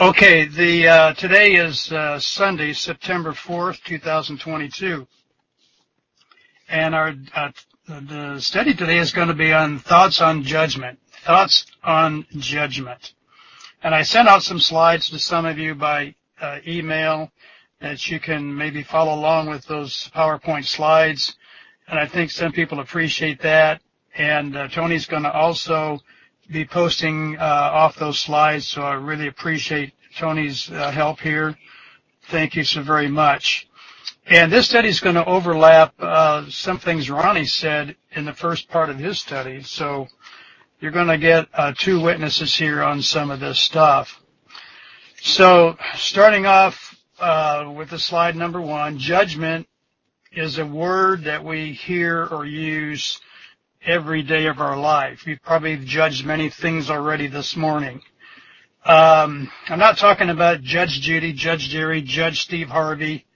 Okay, the uh, today is uh, Sunday, September 4th, 2022. And our uh, the study today is going to be on thoughts on judgment. Thoughts on judgment. And I sent out some slides to some of you by uh, email that you can maybe follow along with those PowerPoint slides. And I think some people appreciate that. And uh, Tony's going to also be posting uh, off those slides, so I really appreciate Tony's uh, help here. Thank you so very much. And this study is going to overlap uh, some things Ronnie said in the first part of his study, so you're going to get uh, two witnesses here on some of this stuff. So starting off uh, with the slide number one, judgment is a word that we hear or use every day of our life. We've probably judged many things already this morning. Um, I'm not talking about Judge Judy, Judge Jerry, Judge Steve Harvey.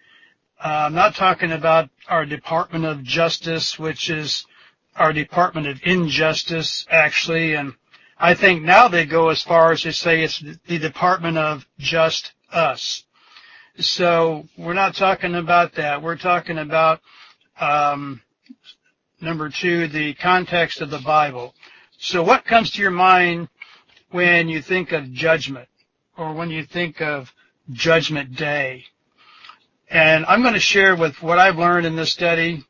Uh, I'm not talking about our Department of Justice, which is our Department of Injustice, actually. And I think now they go as far as to say it's the Department of Just Us. So we're not talking about that. We're talking about um, Number two, the context of the Bible. So what comes to your mind when you think of judgment or when you think of judgment day? And I'm going to share with what I've learned in this study.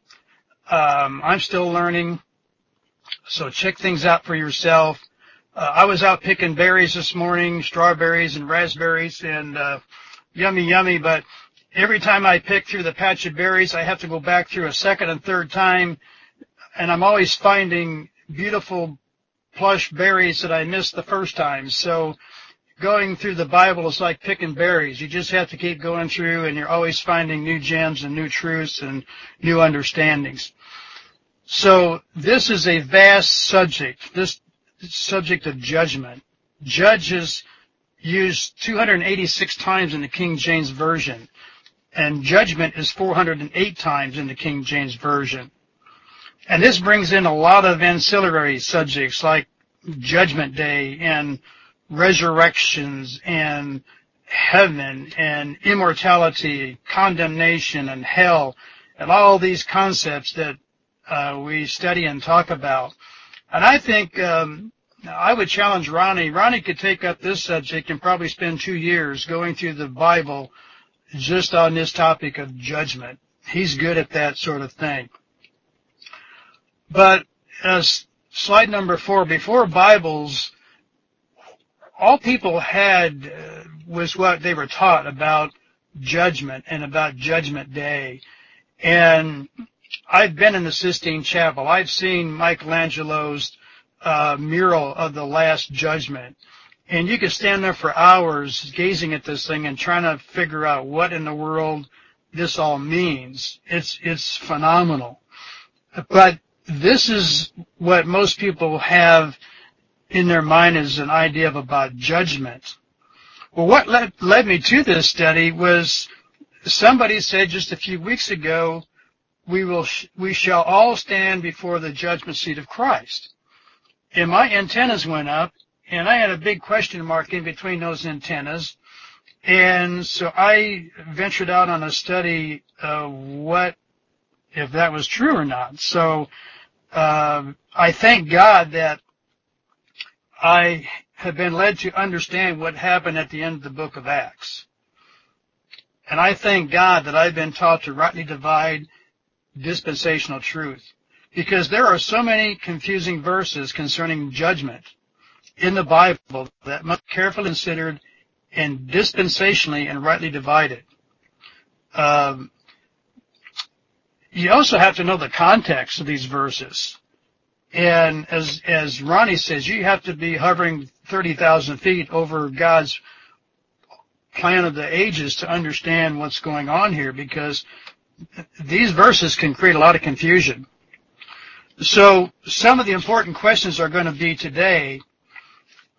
Um, I'm still learning. So check things out for yourself. Uh, I was out picking berries this morning, strawberries and raspberries and, uh, yummy, yummy, but every time I pick through the patch of berries, I have to go back through a second and third time and I'm always finding beautiful plush berries that I missed the first time. So going through the Bible is like picking berries. You just have to keep going through and you're always finding new gems and new truths and new understandings. So this is a vast subject, this subject of judgment. Judges used 286 times in the King James Version and judgment is 408 times in the King James Version. And this brings in a lot of ancillary subjects like Judgment Day and resurrections and heaven and immortality, condemnation and hell, and all these concepts that uh, we study and talk about. And I think um, I would challenge Ronnie. Ronnie could take up this subject and probably spend two years going through the Bible just on this topic of judgment. He's good at that sort of thing. But as slide number four, before Bibles, all people had uh, was what they were taught about judgment and about judgment day. And I've been in the Sistine Chapel. I've seen Michelangelo's uh, mural of the Last Judgment. And you could stand there for hours gazing at this thing and trying to figure out what in the world this all means. It's, it's phenomenal. But this is what most people have in their mind as an idea of about judgment. Well, what led, led me to this study was somebody said just a few weeks ago, we will, we shall all stand before the judgment seat of Christ. And my antennas went up and I had a big question mark in between those antennas. And so I ventured out on a study of what, if that was true or not. So um, I thank God that I have been led to understand what happened at the end of the book of Acts. And I thank God that I've been taught to rightly divide dispensational truth because there are so many confusing verses concerning judgment in the Bible that must be carefully considered and dispensationally and rightly divided. Um, you also have to know the context of these verses. And as, as Ronnie says, you have to be hovering 30,000 feet over God's plan of the ages to understand what's going on here because these verses can create a lot of confusion. So some of the important questions are going to be today,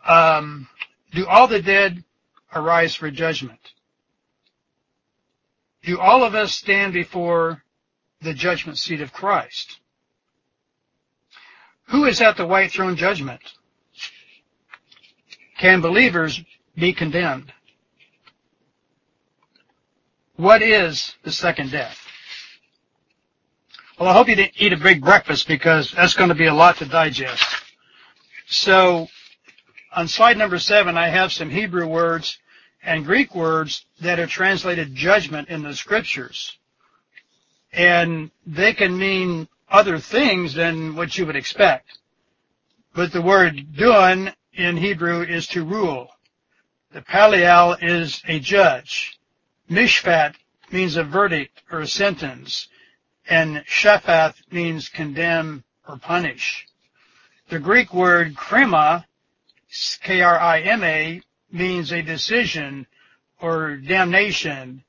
um, do all the dead arise for judgment? Do all of us stand before the judgment seat of Christ. Who is at the white throne judgment? Can believers be condemned? What is the second death? Well, I hope you didn't eat a big breakfast because that's going to be a lot to digest. So on slide number seven, I have some Hebrew words and Greek words that are translated judgment in the scriptures. And they can mean other things than what you would expect. But the word dun in Hebrew is to rule. The palial is a judge. Mishpat means a verdict or a sentence. And shaphat means condemn or punish. The Greek word krima, K-R-I-M-A, means a decision or damnation.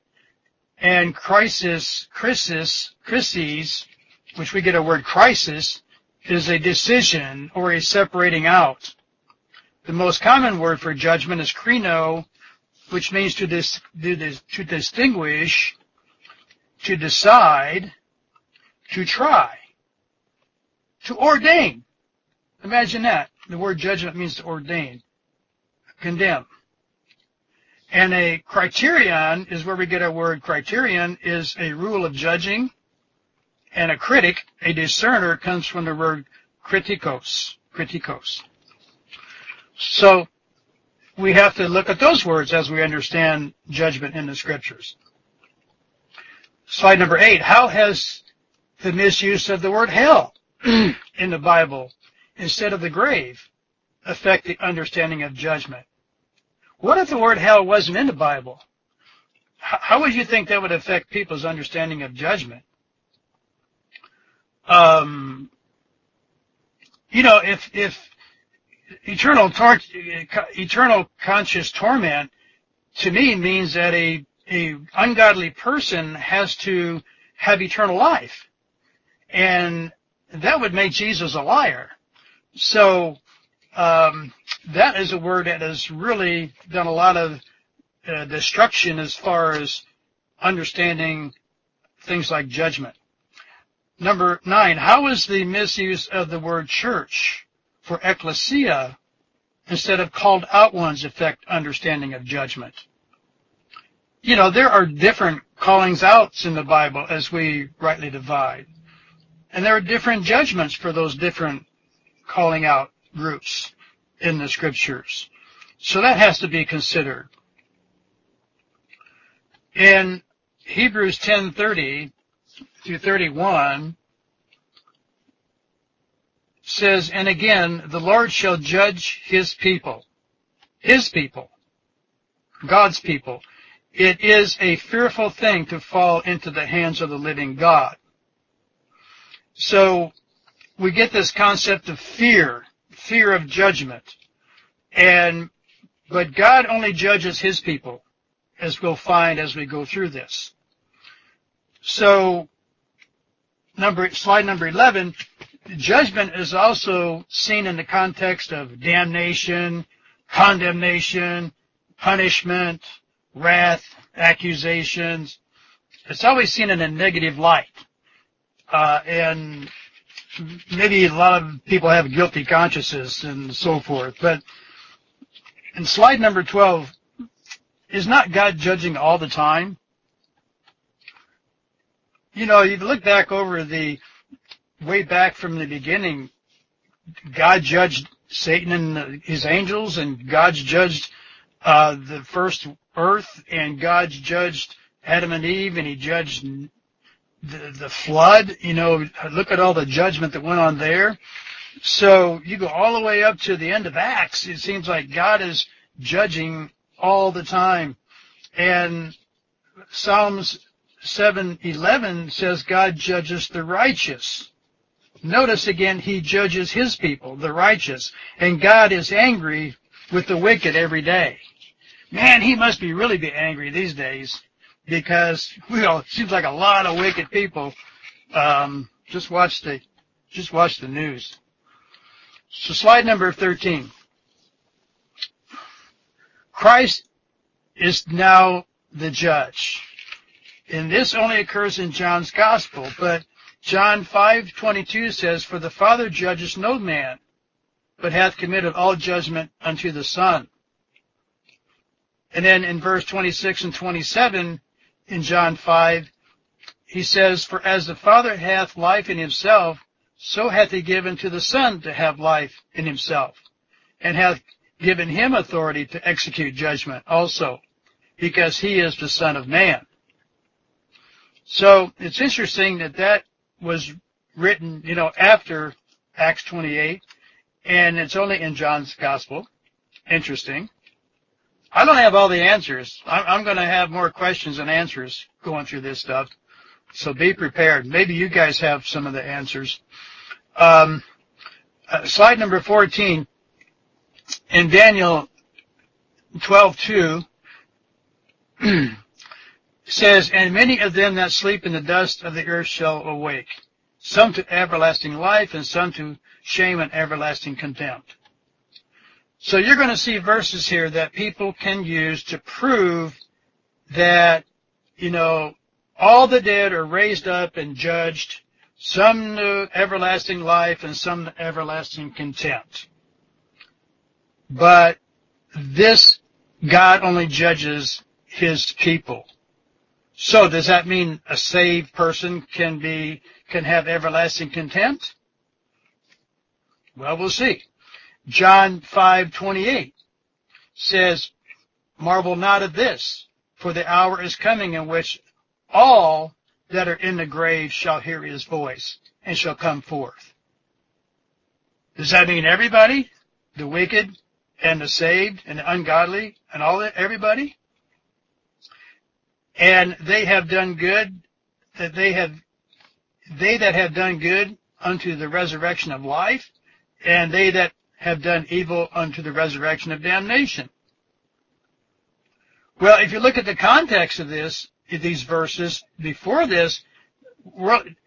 And crisis, crisis, crises, which we get a word crisis, is a decision or a separating out. The most common word for judgment is krino, which means to, dis, to distinguish, to decide, to try, to ordain. Imagine that. The word judgment means to ordain, condemn. And a criterion is where we get our word criterion is a rule of judging. And a critic, a discerner, comes from the word kritikos, kritikos. So we have to look at those words as we understand judgment in the scriptures. Slide number eight. How has the misuse of the word hell in the Bible instead of the grave affect the understanding of judgment? What if the word hell wasn't in the Bible? How would you think that would affect people's understanding of judgment? Um, you know, if if eternal tor- eternal conscious torment to me means that a a ungodly person has to have eternal life, and that would make Jesus a liar. So um, that is a word that has really done a lot of uh, destruction as far as understanding things like judgment. Number nine, how is the misuse of the word church for ecclesia instead of called out ones affect understanding of judgment? You know, there are different callings outs in the Bible as we rightly divide. And there are different judgments for those different calling out groups in the scriptures. So that has to be considered. In Hebrews 10:30 through 31 says, and again, the Lord shall judge his people, his people, God's people. It is a fearful thing to fall into the hands of the living God. So we get this concept of fear, fear of judgment. And, but God only judges his people, as we'll find as we go through this. So, number, slide number 11, judgment is also seen in the context of damnation, condemnation, punishment, wrath, accusations. It's always seen in a negative light. Uh, and maybe a lot of people have guilty consciences and so forth, but in slide number 12, is not God judging all the time? You know, you look back over the, way back from the beginning, God judged Satan and his angels, and God judged uh, the first earth, and God judged Adam and Eve, and he judged the, the flood, you know, look at all the judgment that went on there. So you go all the way up to the end of Acts. It seems like God is judging all the time. And Psalms 7:11 says God judges the righteous. Notice again, he judges his people, the righteous, and God is angry with the wicked every day. Man, he must be really be angry these days because you know it seems like a lot of wicked people. Um, just watch the just watch the news. So slide number 13. Christ is now the judge. And this only occurs in John's gospel, but John 5:22 says, "For the Father judges no man, but hath committed all judgment unto the Son." And then in verse 26 and 27, in John 5, he says, For as the Father hath life in himself, so hath he given to the Son to have life in himself, and hath given him authority to execute judgment also, because he is the Son of Man. So it's interesting that that was written, you know, after Acts 28, and it's only in John's Gospel. Interesting. I don't have all the answers. I'm going to have more questions and answers going through this stuff. So be prepared. Maybe you guys have some of the answers. Um, uh, slide number 14. In Daniel 12:2 says, "And many of them that sleep in the dust of the earth shall awake, some to everlasting life, and some to shame and everlasting contempt." So you're going to see verses here that people can use to prove that, you know, all the dead are raised up and judged, some to everlasting life and some to everlasting contempt. But this God only judges his people. So does that mean a saved person can be, can have everlasting contempt? Well, we'll see. John 5:28 says, "Marvel not at this, for the hour is coming in which all that are in the grave shall hear his voice and shall come forth." Does that mean everybody? The wicked and the saved and the ungodly and all that everybody? And they have done good that they have they that have done good unto the resurrection of life, and they that have done evil unto the resurrection of damnation. Well, if you look at the context of this, these verses, before this,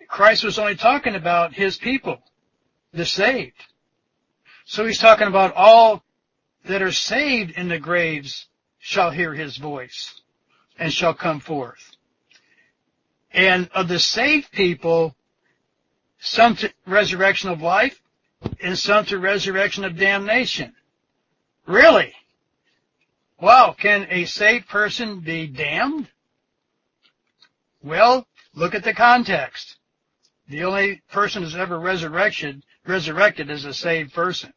Christ was only talking about his people, the saved. So he's talking about all that are saved in the graves shall hear his voice and shall come forth. And of the saved people, some to resurrection of life, some to resurrection of damnation. Really? Wow, can a saved person be damned? Well, look at the context. The only person who's ever resurrected, resurrected is a saved person.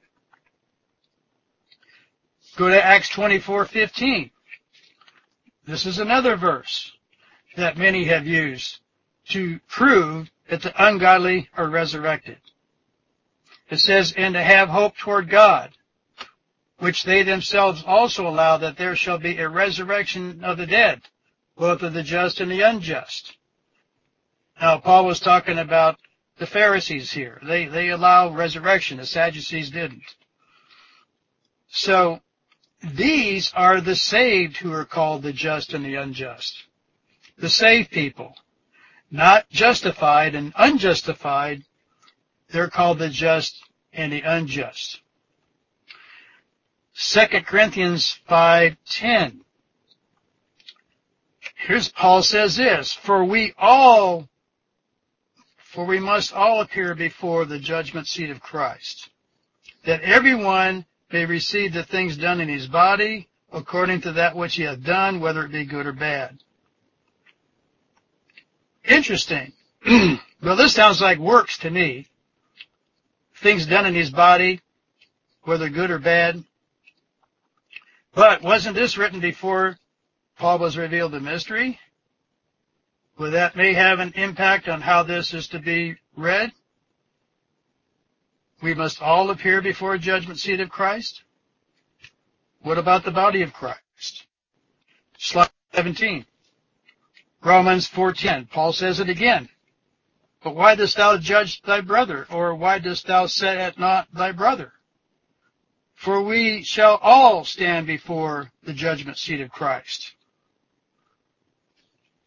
Go to Acts 24:15. This is another verse that many have used to prove that the ungodly are resurrected. It says, and to have hope toward God, which they themselves also allow that there shall be a resurrection of the dead, both of the just and the unjust. Now, Paul was talking about the Pharisees here. They, they allow resurrection. The Sadducees didn't. So, these are the saved who are called the just and the unjust. The saved people. Not justified and unjustified they're called the just and the unjust. 2 Corinthians 5:10. Here's Paul says this, for we all for we must all appear before the judgment seat of Christ, that everyone may receive the things done in his body according to that which he hath done, whether it be good or bad. Interesting. well, this sounds like works to me things done in his body, whether good or bad. But wasn't this written before Paul was revealed the mystery? Well, that may have an impact on how this is to be read. We must all appear before a judgment seat of Christ. What about the body of Christ? Slide 17. Romans 4.10. Paul says it again. But why dost thou judge thy brother? Or why dost thou set at naught thy brother? For we shall all stand before the judgment seat of Christ.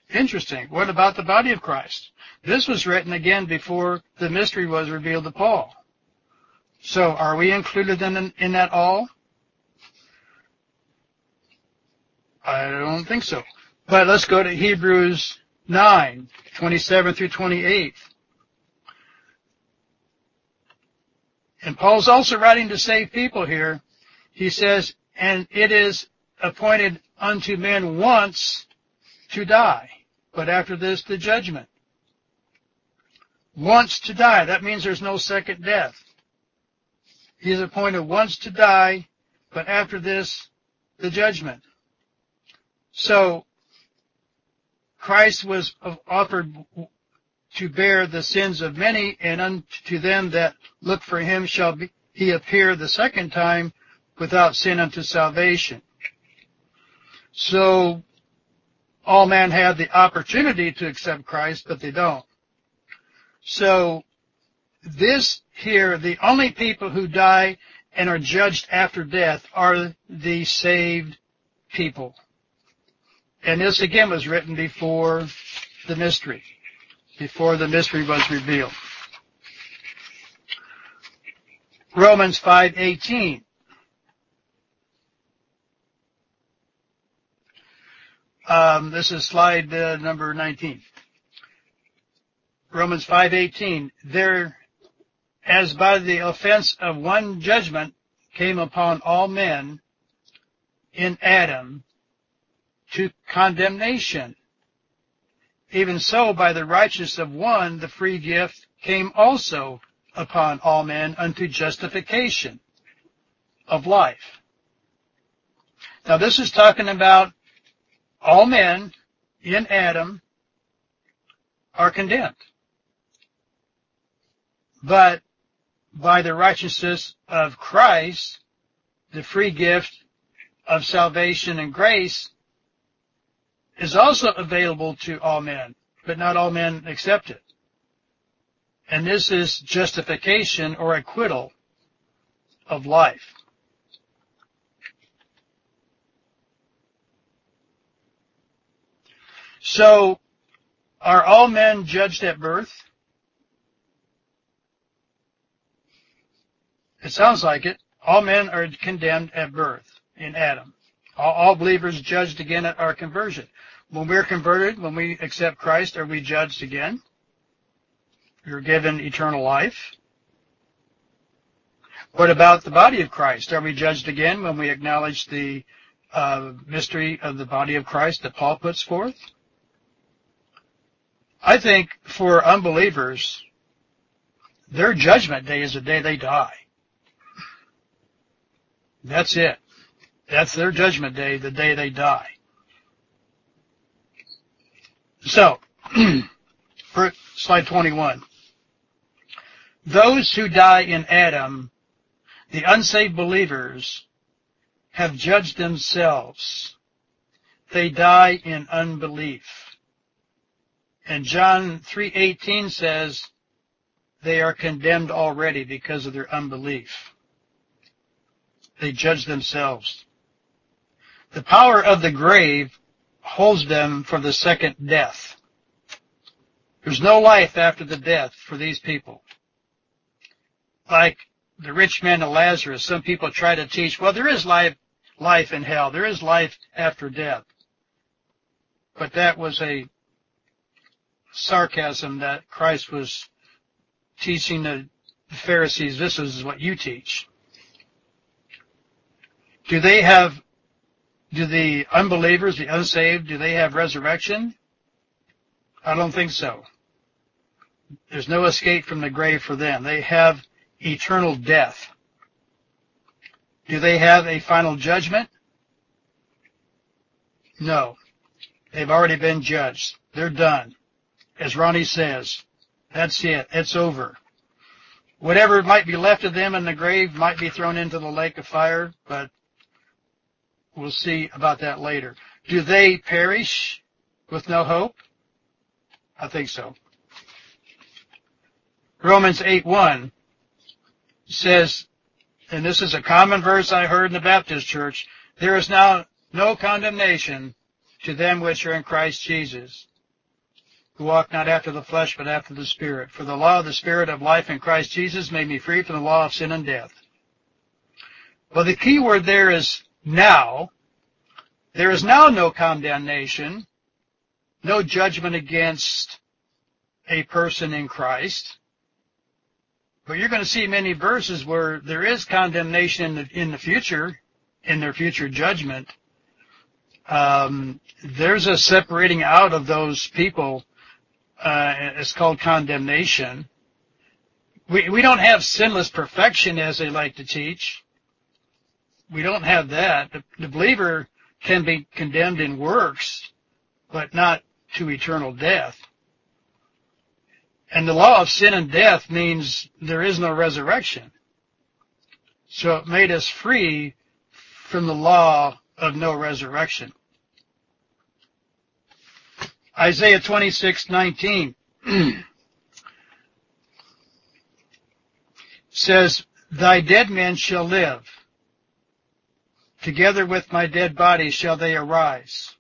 Interesting. What about the body of Christ? This was written again before the mystery was revealed to Paul. So are we included in, in that all? I don't think so. But let's go to Hebrews 9, 27 through 28. And Paul's also writing to save people here. He says, and it is appointed unto men once to die, but after this, the judgment. Once to die. That means there's no second death. He is appointed once to die, but after this, the judgment. So, Christ was offered to bear the sins of many, and unto them that look for him shall be, he appear the second time without sin unto salvation. So, all men have the opportunity to accept Christ, but they don't. So, this here, the only people who die and are judged after death are the saved people. And this again was written before the mystery, before the mystery was revealed. Romans 5:18 um, this is slide uh, number 19. Romans 5:18 there as by the offense of one judgment came upon all men in Adam to condemnation. Even so, by the righteousness of one, the free gift came also upon all men unto justification of life. Now this is talking about all men in Adam are condemned. But by the righteousness of Christ, the free gift of salvation and grace is also available to all men, but not all men accept it. And this is justification or acquittal of life. So, are all men judged at birth? It sounds like it. All men are condemned at birth in Adam. All, believers judged again at our conversion. When we're converted, when we accept Christ, are we judged again? We're given eternal life. What about the body of Christ? Are we judged again when we acknowledge the uh, mystery of the body of Christ that Paul puts forth? I think for unbelievers, their judgment day is the day they die. That's it. That's their judgment day, the day they die. So, slide 21. Those who die in Adam, the unsaved believers, have judged themselves. They die in unbelief. And John 3.18 says they are condemned already because of their unbelief. They judge themselves. The power of the grave holds them for the second death. There's no life after the death for these people. Like the rich man and Lazarus, some people try to teach, well, there is life, life in hell. There is life after death. But that was a sarcasm that Christ was teaching the Pharisees, this is what you teach. Do they have, do the unbelievers, the unsaved, do they have resurrection? I don't think so. There's no escape from the grave for them. They have eternal death. Do they have a final judgment? No. They've already been judged. They're done. As Ronnie says, that's it. It's over. Whatever might be left of them in the grave might be thrown into the lake of fire, but We'll see about that later. Do they perish with no hope? I think so. Romans 8:1 says, and this is a common verse I heard in the Baptist church, there is now no condemnation to them which are in Christ Jesus, who walk not after the flesh but after the Spirit. For the law of the Spirit of life in Christ Jesus made me free from the law of sin and death. Well, the key word there is now, there is now no condemnation, no judgment against a person in Christ. But you're going to see many verses where there is condemnation in the, in the future, in their future judgment. um, there's a separating out of those people. Uh, it's called condemnation. We we don't have sinless perfection as they like to teach. We don't have that. The, the believer can be condemned in works, but not to eternal death. And the law of sin and death means there is no resurrection. So it made us free from the law of no resurrection. Isaiah 26:19 says, Thy dead men shall live. Together with my dead body shall they arise.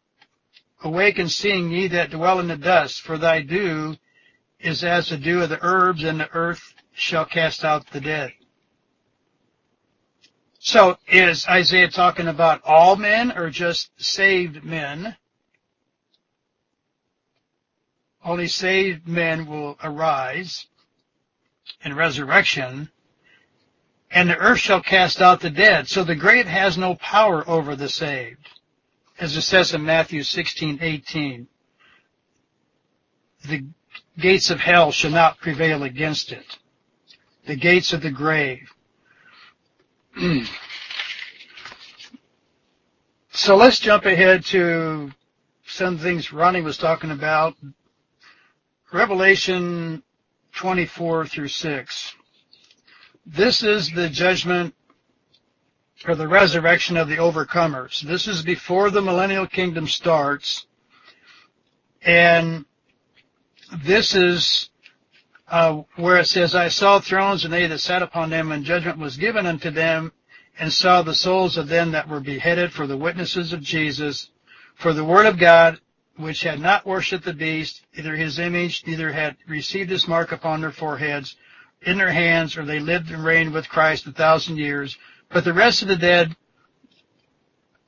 Awake and sing, ye that dwell in the dust, for thy dew is as the dew of the herbs, and the earth shall cast out the dead. So is Isaiah talking about all men or just saved men? Only saved men will arise in resurrection, and the earth shall cast out the dead. So the grave has no power over the saved, as it says in Matthew 16:18. The gates of hell shall not prevail against it. The gates of the grave. so let's jump ahead to some things Ronnie was talking about. Revelation 24 through 6. This is the judgment or the resurrection of the overcomers. This is before the millennial kingdom starts. And this is uh, where it says, I saw thrones and they that sat upon them, and judgment was given unto them, and saw the souls of them that were beheaded for the witnesses of Jesus, for the word of God, which had not worshipped the beast, either his image, neither had received his mark upon their foreheads, in their hands, or they lived and reigned with Christ a thousand years. But the rest of the dead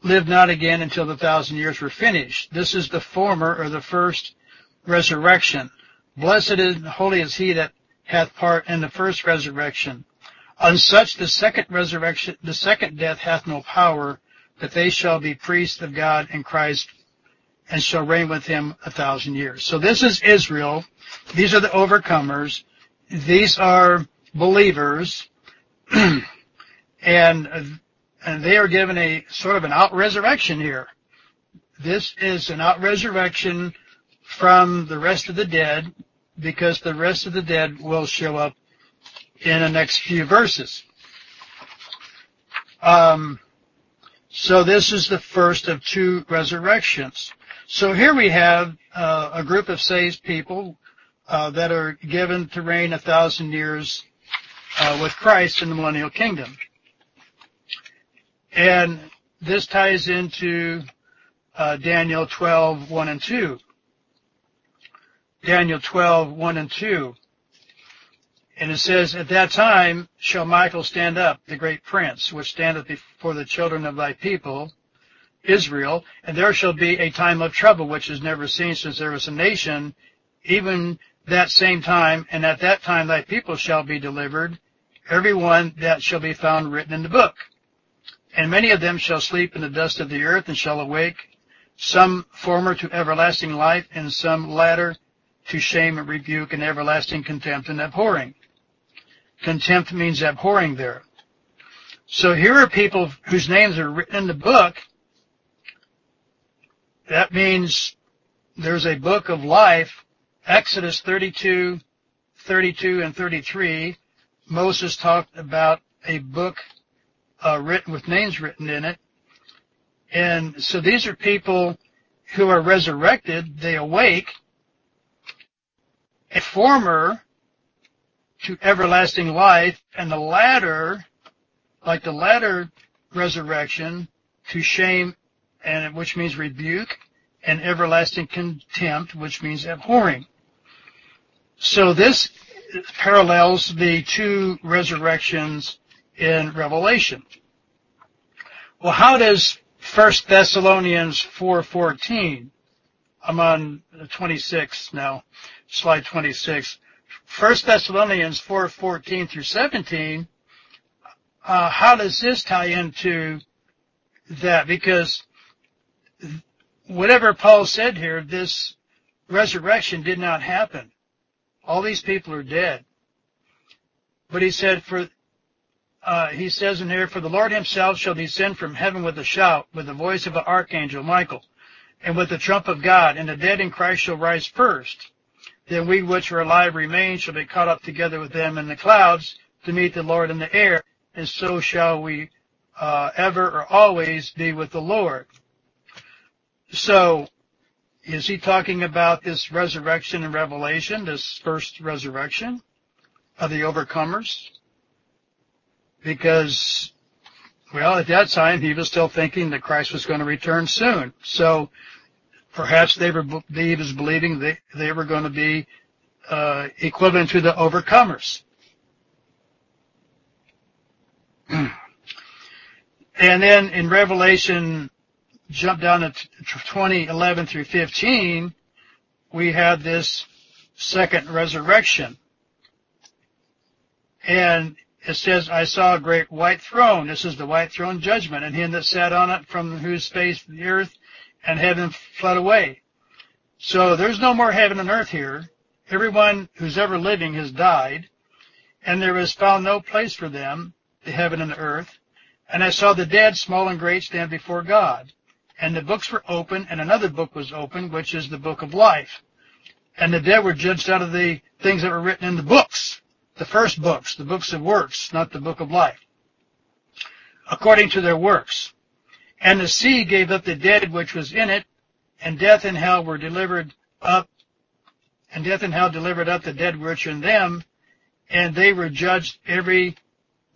lived not again until the thousand years were finished. This is the former or the first resurrection. Blessed and holy is he that hath part in the first resurrection. On such the second resurrection, the second death hath no power, but they shall be priests of God and Christ and shall reign with him a thousand years. So this is Israel. These are the overcomers. These are believers. and, and they are given a sort of an out resurrection here. This is an out resurrection from the rest of the dead because the rest of the dead will show up in the next few verses. Um, so this is the first of two resurrections. So here we have uh, a group of saved people that are given to reign a thousand years uh, with Christ in the millennial kingdom. And this ties into uh, Daniel 12, 1 and 2. Daniel 12, 1 and 2. And it says, At that time shall Michael stand up, the great prince, which standeth before the children of thy people, Israel, and there shall be a time of trouble which is never seen since there was a nation, even that same time, and at that time thy people shall be delivered, every one that shall be found written in the book. And many of them shall sleep in the dust of the earth and shall awake, some former to everlasting life, and some latter to shame and rebuke and everlasting contempt and abhorring. Contempt means abhorring there. So here are people whose names are written in the book. That means there's a book of life, Exodus 32, 32 and 33. Moses talked about a book uh, written with names written in it. And so these are people who are resurrected. They awake a former to everlasting life, and the latter, like the latter resurrection, to shame, and which means rebuke, and everlasting contempt, which means abhorring. So this parallels the two resurrections in Revelation. Well, how does 1 Thessalonians 4.14, I'm on 26 now, slide 26. 1 Thessalonians 4:14 through 17. Uh, how does this tie into that? Because whatever Paul said here, this resurrection did not happen. All these people are dead. But he said, for uh, he says in here, for the Lord himself shall descend from heaven with a shout, with the voice of an archangel, Michael, and with the trump of God, and the dead in Christ shall rise first. Then we which are alive remain shall be caught up together with them in the clouds to meet the Lord in the air, and so shall we uh, ever or always be with the Lord. So, is he talking about this resurrection in Revelation, this first resurrection of the overcomers? Because, well, at that time he was still thinking that Christ was going to return soon. So, perhaps they were he was believing they they were going to be uh, equivalent to the overcomers. and then in Revelation, jump down to 2011 through 15, we have this second resurrection. And it says, I saw a great white throne. This is the white throne judgment, and him that sat on it, from whose face the earth and heaven fled away. So there's no more heaven and earth here. Everyone who's ever living has died, and there was found no place for them, the heaven and the earth. And I saw the dead, small and great, stand before God. And the books were open, and another book was open, which is the book of life. And the dead were judged out of the things that were written in the books, the first books, the books of works, not the book of life, according to their works. And the sea gave up the dead which was in it, and death and hell were delivered up, and death and hell delivered up the dead which were in them, and they were judged every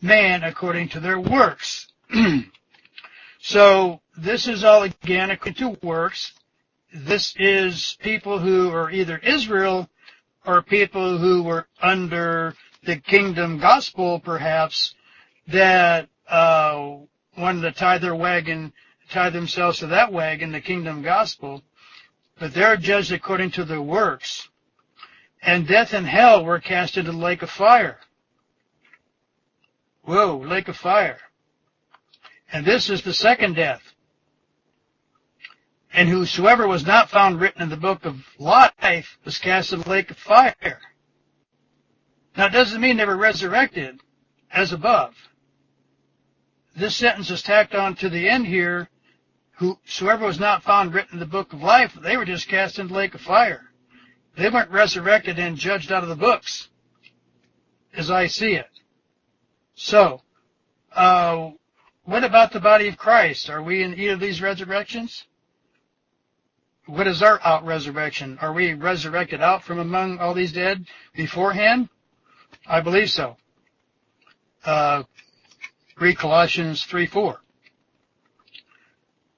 man according to their works. so this is all again according to works. This is people who are either Israel or people who were under the kingdom gospel, perhaps, that uh, wanted to tie their wagon, tie themselves to that wagon, the kingdom gospel, but they're judged according to their works. And death and hell were cast into the lake of fire. Whoa, lake of fire. And this is the second death. And whosoever was not found written in the book of life was cast in the lake of fire. Now it doesn't mean they were resurrected as above this sentence is tacked on to the end here. Whosoever was not found written in the book of life, they were just cast into the lake of fire. They weren't resurrected and judged out of the books, as I see it. So, uh, what about the body of Christ? Are we in either of these resurrections? What is our out resurrection? Are we resurrected out from among all these dead beforehand? I believe so. Uh, Read Colossians 3 4.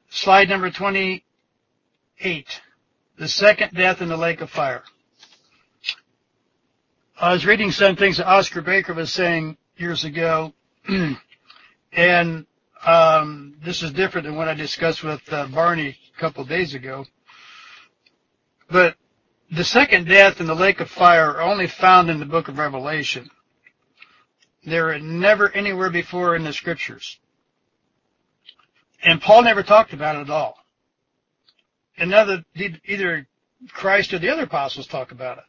Slide number 28. The second death in the lake of fire. I was reading some things that Oscar Baker was saying years ago, and um, this is different than what I discussed with uh, Barney a couple of days ago. But the second death and the lake of fire are only found in the book of Revelation. They're never anywhere before in the scriptures. And Paul never talked about it at all. And neither did either Christ or the other apostles talk about it.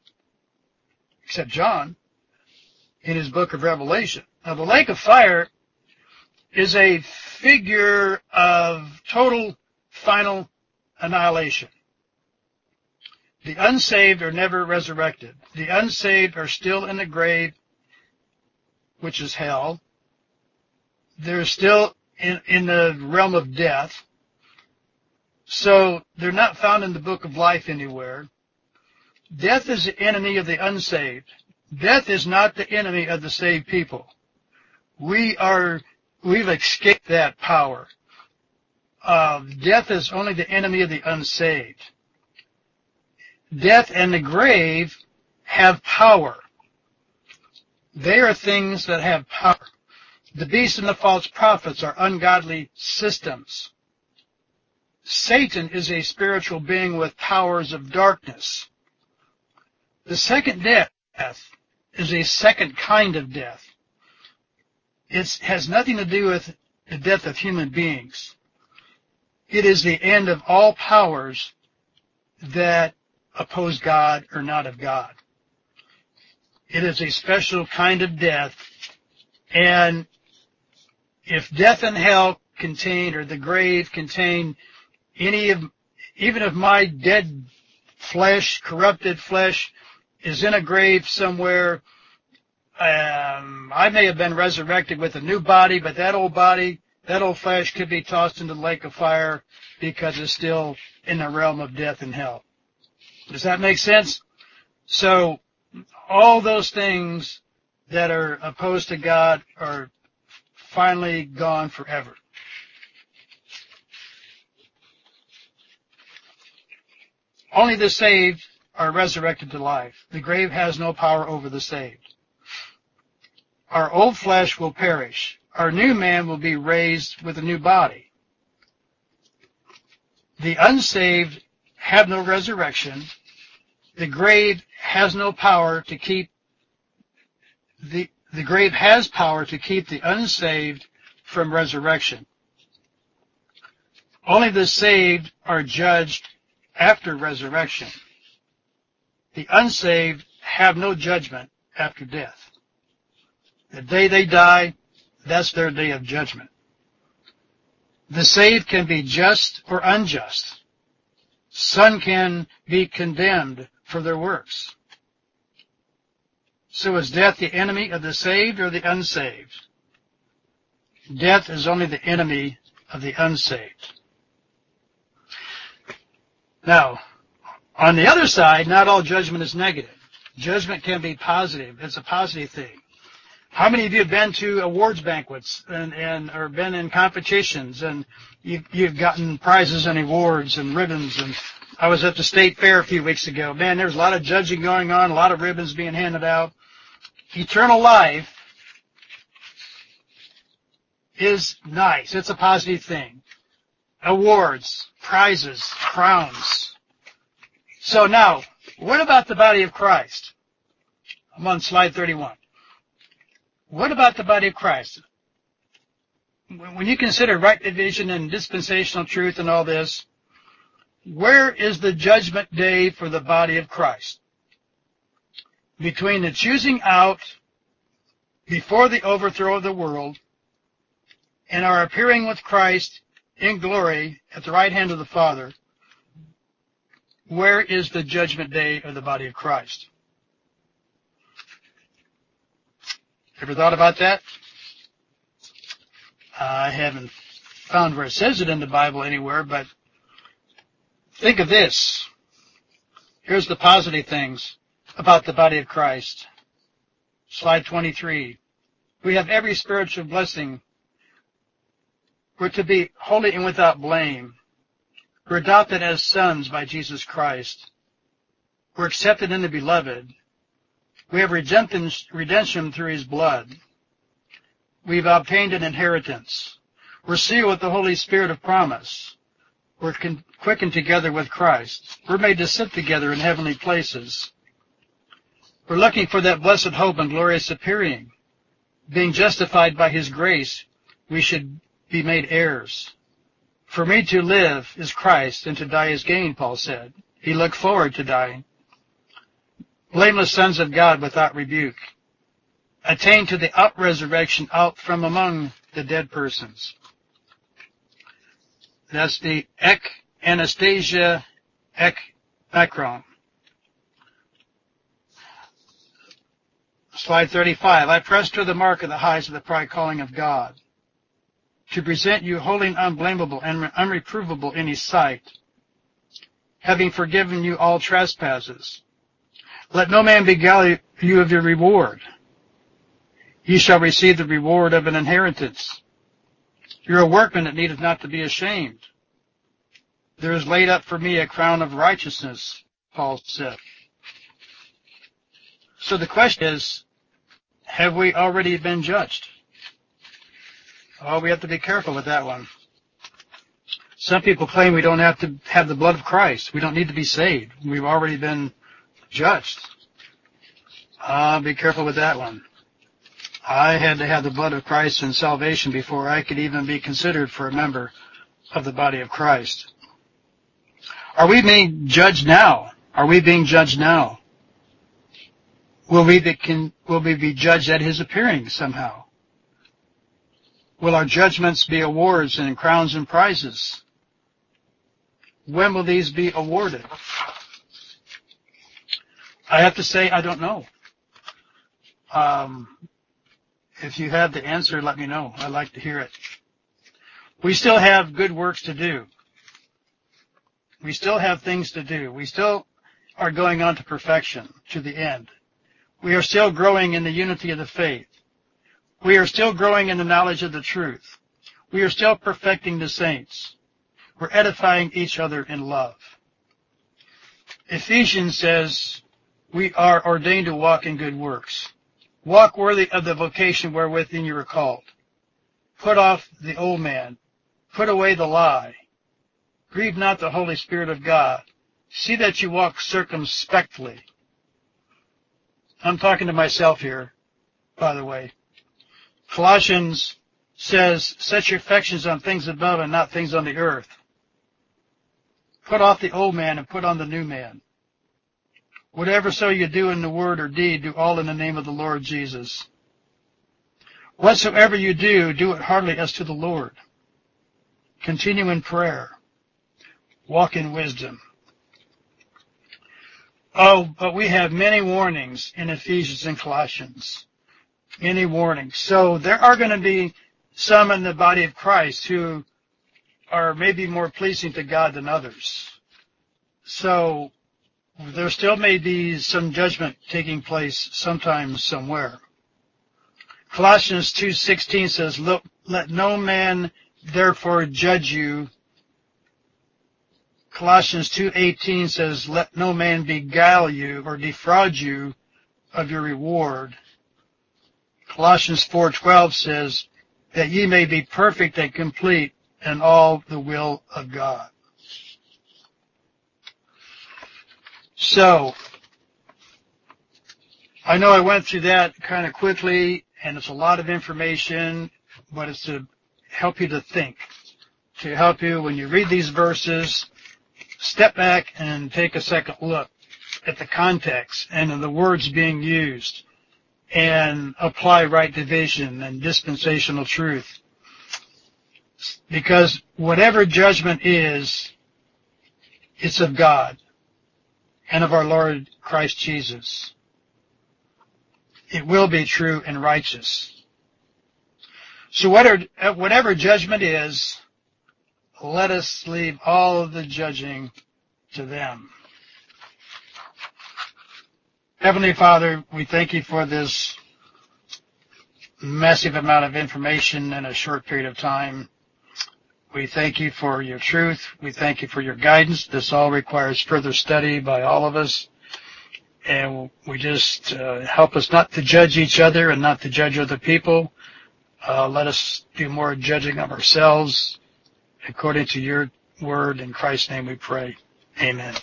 Except John in his book of Revelation. Now the lake of fire is a figure of total final annihilation. The unsaved are never resurrected. The unsaved are still in the grave which is hell. They're still in, in the realm of death. So they're not found in the book of life anywhere. Death is the enemy of the unsaved. Death is not the enemy of the saved people. We are, we've escaped that power. Uh, death is only the enemy of the unsaved. Death and the grave have power. They are things that have power. The beast and the false prophets are ungodly systems. Satan is a spiritual being with powers of darkness. The second death is a second kind of death. It has nothing to do with the death of human beings. it is the end of all powers that oppose God or not of God. It is a special kind of death. And if death and hell contain or the grave contain any of, even if my dead flesh, corrupted flesh is in a grave somewhere, um, I may have been resurrected with a new body, but that old body, that old flesh could be tossed into the lake of fire because it's still in the realm of death and hell. Does that make sense? So all those things that are opposed to God are finally gone forever. Only the saved are resurrected to life. The grave has no power over the saved. Our old flesh will perish. Our new man will be raised with a new body. The unsaved have no resurrection. The grave has no power to keep the, the grave has power to keep the unsaved from resurrection. Only the saved are judged after resurrection. The unsaved have no judgment after death. The day they die, that's their day of judgment. The saved can be just or unjust. Some can be condemned for their works. So is death the enemy of the saved or the unsaved? Death is only the enemy of the unsaved. Now, on the other side, not all judgment is negative. Judgment can be positive. It's a positive thing. How many of you have been to awards banquets and, and or been in competitions and you've, you've gotten prizes and awards and ribbons and I was at the state fair a few weeks ago. Man, there's a lot of judging going on, a lot of ribbons being handed out. Eternal life is nice. It's a positive thing. Awards, prizes, crowns. So now, what about the body of Christ? I'm on slide 31. What about the body of Christ? When you consider right division and dispensational truth and all this, where is the judgment day for the body of Christ? Between the choosing out before the overthrow of the world and our appearing with Christ in glory at the right hand of the Father, where is the judgment day of the body of Christ? Ever thought about that? I haven't found where it says it in the Bible anywhere, but think of this. Here's the positive things about the body of Christ. Slide 23. We have every spiritual blessing. We're to be holy and without blame. We're adopted as sons by Jesus Christ. We're accepted in the beloved. We have redemption through his blood. We've obtained an inheritance. We're sealed with the Holy Spirit of promise. We're quickened together with Christ. We're made to sit together in heavenly places. We're looking for that blessed hope and glorious appearing. Being justified by his grace, we should be made heirs. For me to live is Christ and to die is gain, Paul said. He looked forward to dying blameless sons of God without rebuke, attain to the up resurrection out from among the dead persons. That's the ek anastasia ek macron. Slide 35. I press to the mark of the highs of the pride calling of God, to present you holy and unblameable and unreprovable in his sight, having forgiven you all trespasses, let no man beguile you of your reward. Ye shall receive the reward of an inheritance. You're a workman that needeth not to be ashamed. There is laid up for me a crown of righteousness, Paul said. So the question is, have we already been judged? Oh, we have to be careful with that one. Some people claim we don't have to have the blood of Christ. We don't need to be saved. We've already been judged. Ah, be careful with that one. I had to have the blood of Christ and salvation before I could even be considered for a member of the body of Christ. Are we being judged now? Are we being judged now? Will we be, can, will we be judged at his appearing somehow? Will our judgments be awards and crowns and prizes? When will these be awarded? I have to say I don't know. Um, if you have the answer, let me know. I'd like to hear it. We still have good works to do. We still have things to do. We still are going on to perfection, to the end. We are still growing in the unity of the faith. We are still growing in the knowledge of the truth. We are still perfecting the saints. We're edifying each other in love. Ephesians says we are ordained to walk in good works. Walk worthy of the vocation wherewith you are called. Put off the old man. Put away the lie. Grieve not the Holy Spirit of God. See that you walk circumspectly. I'm talking to myself here, by the way. Colossians says, set your affections on things above and not things on the earth. Put off the old man and put on the new man. Whatever so you do in the word or deed, do all in the name of the Lord Jesus. Whatsoever you do, do it heartily as to the Lord. Continue in prayer. Walk in wisdom. Oh, but we have many warnings in Ephesians and Colossians. Many warnings. So there are going to be some in the body of Christ who are maybe more pleasing to God than others. So there still may be some judgment taking place sometime somewhere. Colossians 2:16 says, "Look, let no man therefore judge you." Colossians 2:18 says, "Let no man beguile you or defraud you of your reward." Colossians 4:12 says, "That ye may be perfect and complete in all the will of God." So, I know I went through that kind of quickly, and it's a lot of information, but it's to help you to think, to help you when you read these verses, step back and take a second look at the context and the words being used and apply right division and dispensational truth. Because whatever judgment is, it's of God and of our Lord Christ Jesus. It will be true and righteous. So uh, whatever judgment is, let us leave all of the judging to them. Heavenly Father, we thank you for this massive amount of information in a short period of time. We thank you for your truth. We thank you for your guidance. This all requires further study by all of us. And we just uh, help us not to judge each other and not to judge other people. Uh, let us do more judging of ourselves according to your word. In Christ's name we pray. Amen.